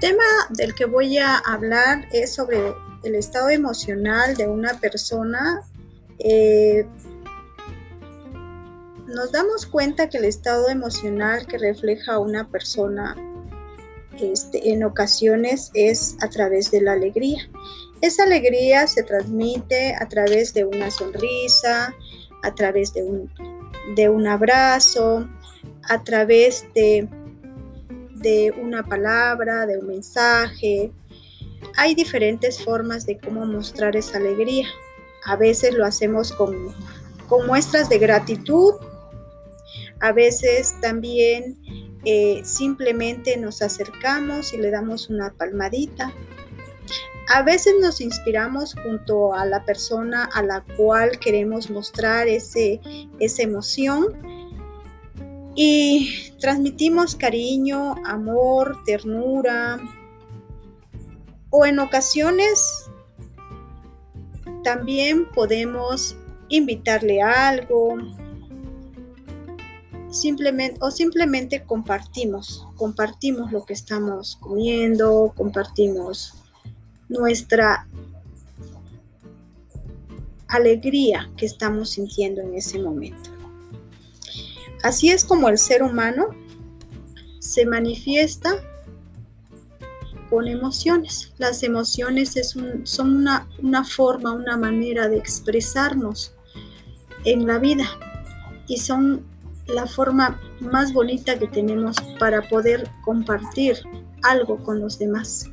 tema del que voy a hablar es sobre el estado emocional de una persona. Eh, nos damos cuenta que el estado emocional que refleja una persona este, en ocasiones es a través de la alegría. Esa alegría se transmite a través de una sonrisa, a través de un abrazo, a través de, de una palabra, de un mensaje. Hay diferentes formas de cómo mostrar esa alegría. A veces lo hacemos con, con muestras de gratitud, a veces también eh, simplemente nos acercamos y le damos una palmadita. A veces nos inspiramos junto a la persona a la cual queremos mostrar ese, esa emoción y transmitimos cariño, amor, ternura o en ocasiones también podemos invitarle algo, simplemente o simplemente compartimos, compartimos lo que estamos comiendo, compartimos nuestra alegría que estamos sintiendo en ese momento. Así es como el ser humano se manifiesta con emociones. Las emociones es son una, una forma, una manera de expresarnos en la vida y son la forma más bonita que tenemos para poder compartir algo con los demás.